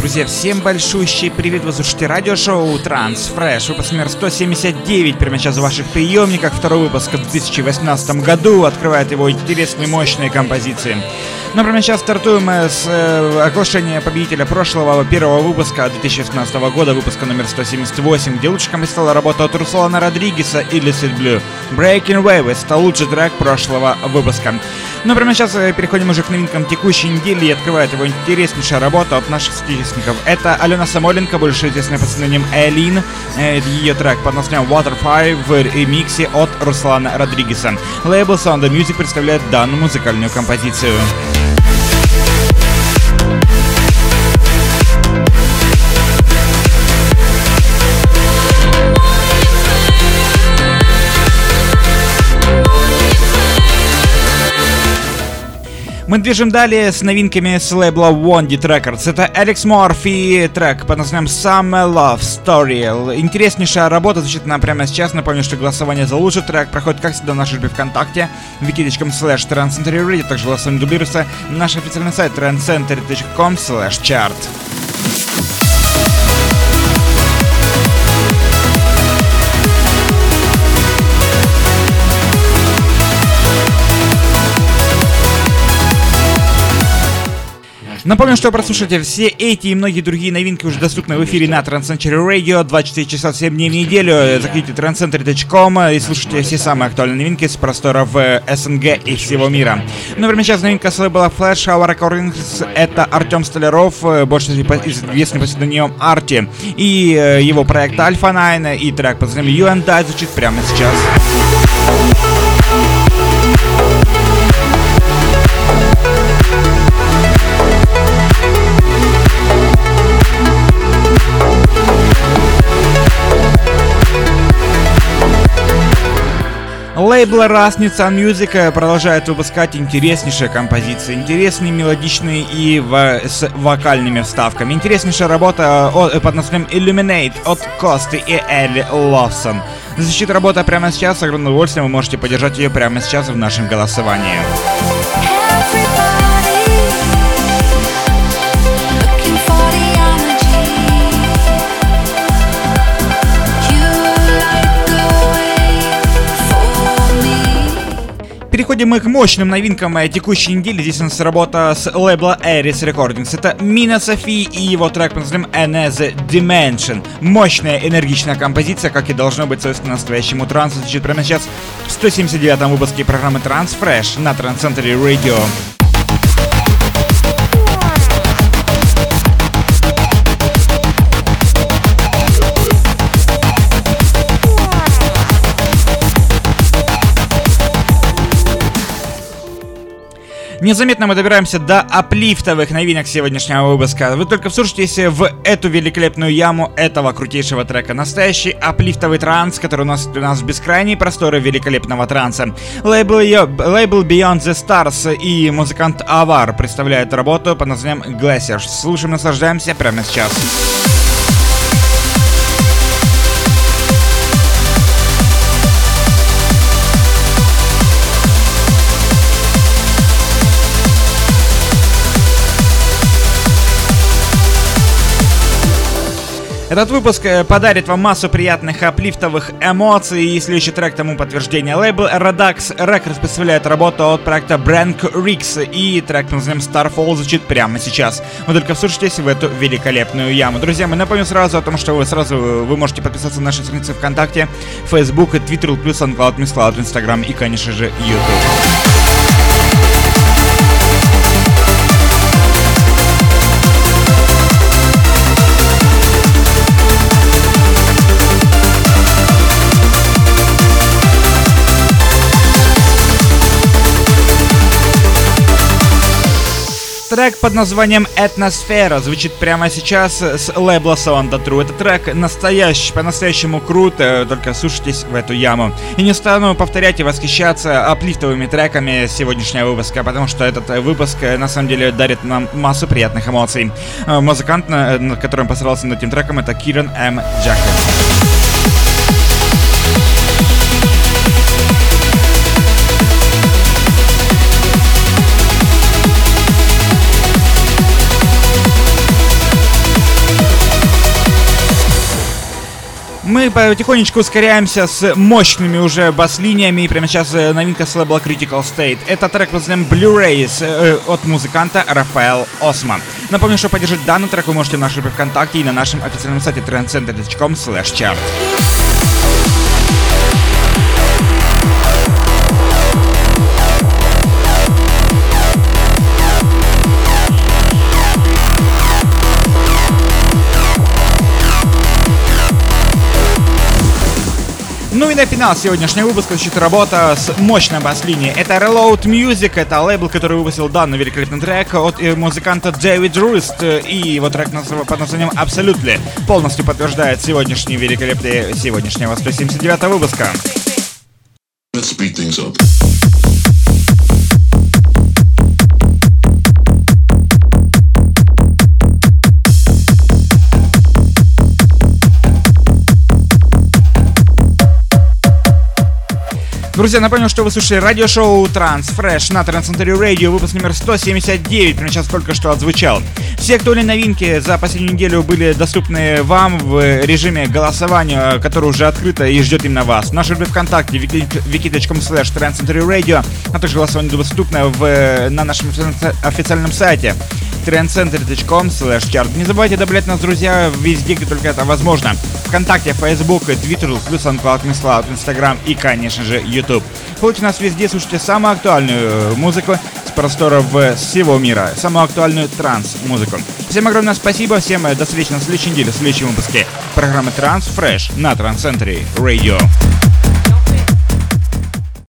Друзья, всем большущий привет! Вы слушаете радиошоу Transfresh, выпуск номер 179, прямо сейчас в ваших приемниках. Второй выпуск в 2018 году открывает его интересные мощные композиции. Но прямо сейчас стартуем с э, оглашения победителя прошлого первого выпуска 2018 года, выпуска номер 178, где лучше стала работа от Руслана Родригеса и Lucid Blue. Breaking Waves — это лучший трек прошлого выпуска. Но прямо сейчас э, переходим уже к новинкам текущей недели и открывает его интереснейшая работа от наших стилистников. Это Алена Самоленко, больше известная под псевдонимом Элин. Ее трек под названием Waterfire в ремиксе от Руслана Родригеса. Лейбл Sound Music представляет данную музыкальную композицию. Мы движем далее с новинками с лейбла Wondit Records. Это Алекс Морфи трек под названием Summer Love Story. Интереснейшая работа звучит нам прямо сейчас. Напомню, что голосование за лучший трек проходит, как всегда, в нашей группе ВКонтакте wiki.com slash trendcenterradio. Также голосование дублируется на наш официальный сайт trendcenter.com slash chart. Напомню, что прослушайте все эти и многие другие новинки уже доступны в эфире на Transcentury Radio 24 часа 7 дней в неделю. Заходите transcentury.com и слушайте все самые актуальные новинки с просторов СНГ и всего мира. Ну, например, сейчас новинка с лейбла Flash Hour Recordings это Артем Столяров, больше известный по псевдониму Арти, и э, его проект Alpha Nine и трек под названием You and I звучит прямо сейчас. Лейбл Rasnica Music продолжает выпускать интереснейшие композиции, интересные, мелодичные и в, с вокальными вставками. Интереснейшая работа от, под названием Illuminate от Косты и Элли Ловсон. Защита работа прямо сейчас, с огромным удовольствием вы можете поддержать ее прямо сейчас в нашем голосовании. Переходим мы к мощным новинкам текущей недели. Здесь у нас работа с лейбла Aris Recordings. Это Мина Софи и его трек под названием Another Dimension. Мощная, энергичная композиция, как и должно быть, соответственно, настоящему трансу. Звучит прямо сейчас в 179 выпуске программы Transfresh на Трансцентре Radio. Незаметно мы добираемся до аплифтовых новинок сегодняшнего выпуска. Вы только вслушайтесь в эту великолепную яму этого крутейшего трека. Настоящий аплифтовый транс, который носит у нас бескрайние просторы великолепного транса. Лейбл, лейбл Beyond the Stars и музыкант Авар представляют работу под названием Glaciers. Слушаем, наслаждаемся прямо сейчас. Этот выпуск э, подарит вам массу приятных аплифтовых эмоций, и следующий трек тому подтверждение. Лейбл Redux Records представляет работу от проекта Brank Rix, и трек под Starfall звучит прямо сейчас. Вы только вслушайтесь в эту великолепную яму. Друзья, мы напомню сразу о том, что вы сразу вы можете подписаться на наши страницы ВКонтакте, Facebook, Twitter, плюс SoundCloud, MissCloud, Instagram и, конечно же, YouTube. Трек под названием «Атмосфера» звучит прямо сейчас с лейбла Sound True. Это трек настоящий, по-настоящему круто, только слушайтесь в эту яму. И не стану повторять и восхищаться аплифтовыми треками сегодняшнего выпуска, потому что этот выпуск на самом деле дарит нам массу приятных эмоций. Музыкант, над которым постарался над этим треком, это Киран М. Джекет. Мы потихонечку ускоряемся с мощными уже бас-линиями. И прямо сейчас э, новинка с лейбла Critical State. Это трек под названием Blu-rays э, от музыканта Рафаэл Осман. Напомню, что поддержать данный трек вы можете в нашей группе ВКонтакте и на нашем официальном сайте trendcenter.com slash chart. Ну и на финал сегодняшнего выпуска звучит работа с мощной бас-линией. Это Reload Music, это лейбл, который выпустил данный великолепный трек от э, музыканта Дэвид Руст. И его трек под названием Absolutely полностью подтверждает сегодняшний великолепный сегодняшнего 179 выпуска. Let's speed things up. Друзья, напомню, что вы слушали радиошоу Transfresh на Трансцентре Radio, выпуск номер 179, прямо сейчас только что отзвучал. Все актуальные новинки за последнюю неделю были доступны вам в режиме голосования, который уже открыто и ждет именно вас. В нашей группе ВКонтакте wiki.com slash Radio, а также голосование доступно в, на нашем официальном сайте trendcenter.com slash chart. Не забывайте добавлять нас, друзья, везде, где только это возможно. Вконтакте, Facebook, Twitter, плюс SoundCloud, MissCloud, Instagram и, конечно же, YouTube. Слушайте нас везде, слушайте самую актуальную музыку с просторов всего мира, самую актуальную транс-музыку. Всем огромное спасибо, всем до встречи на следующей неделе, в следующем выпуске программы Транс Fresh на Трансцентре Radio.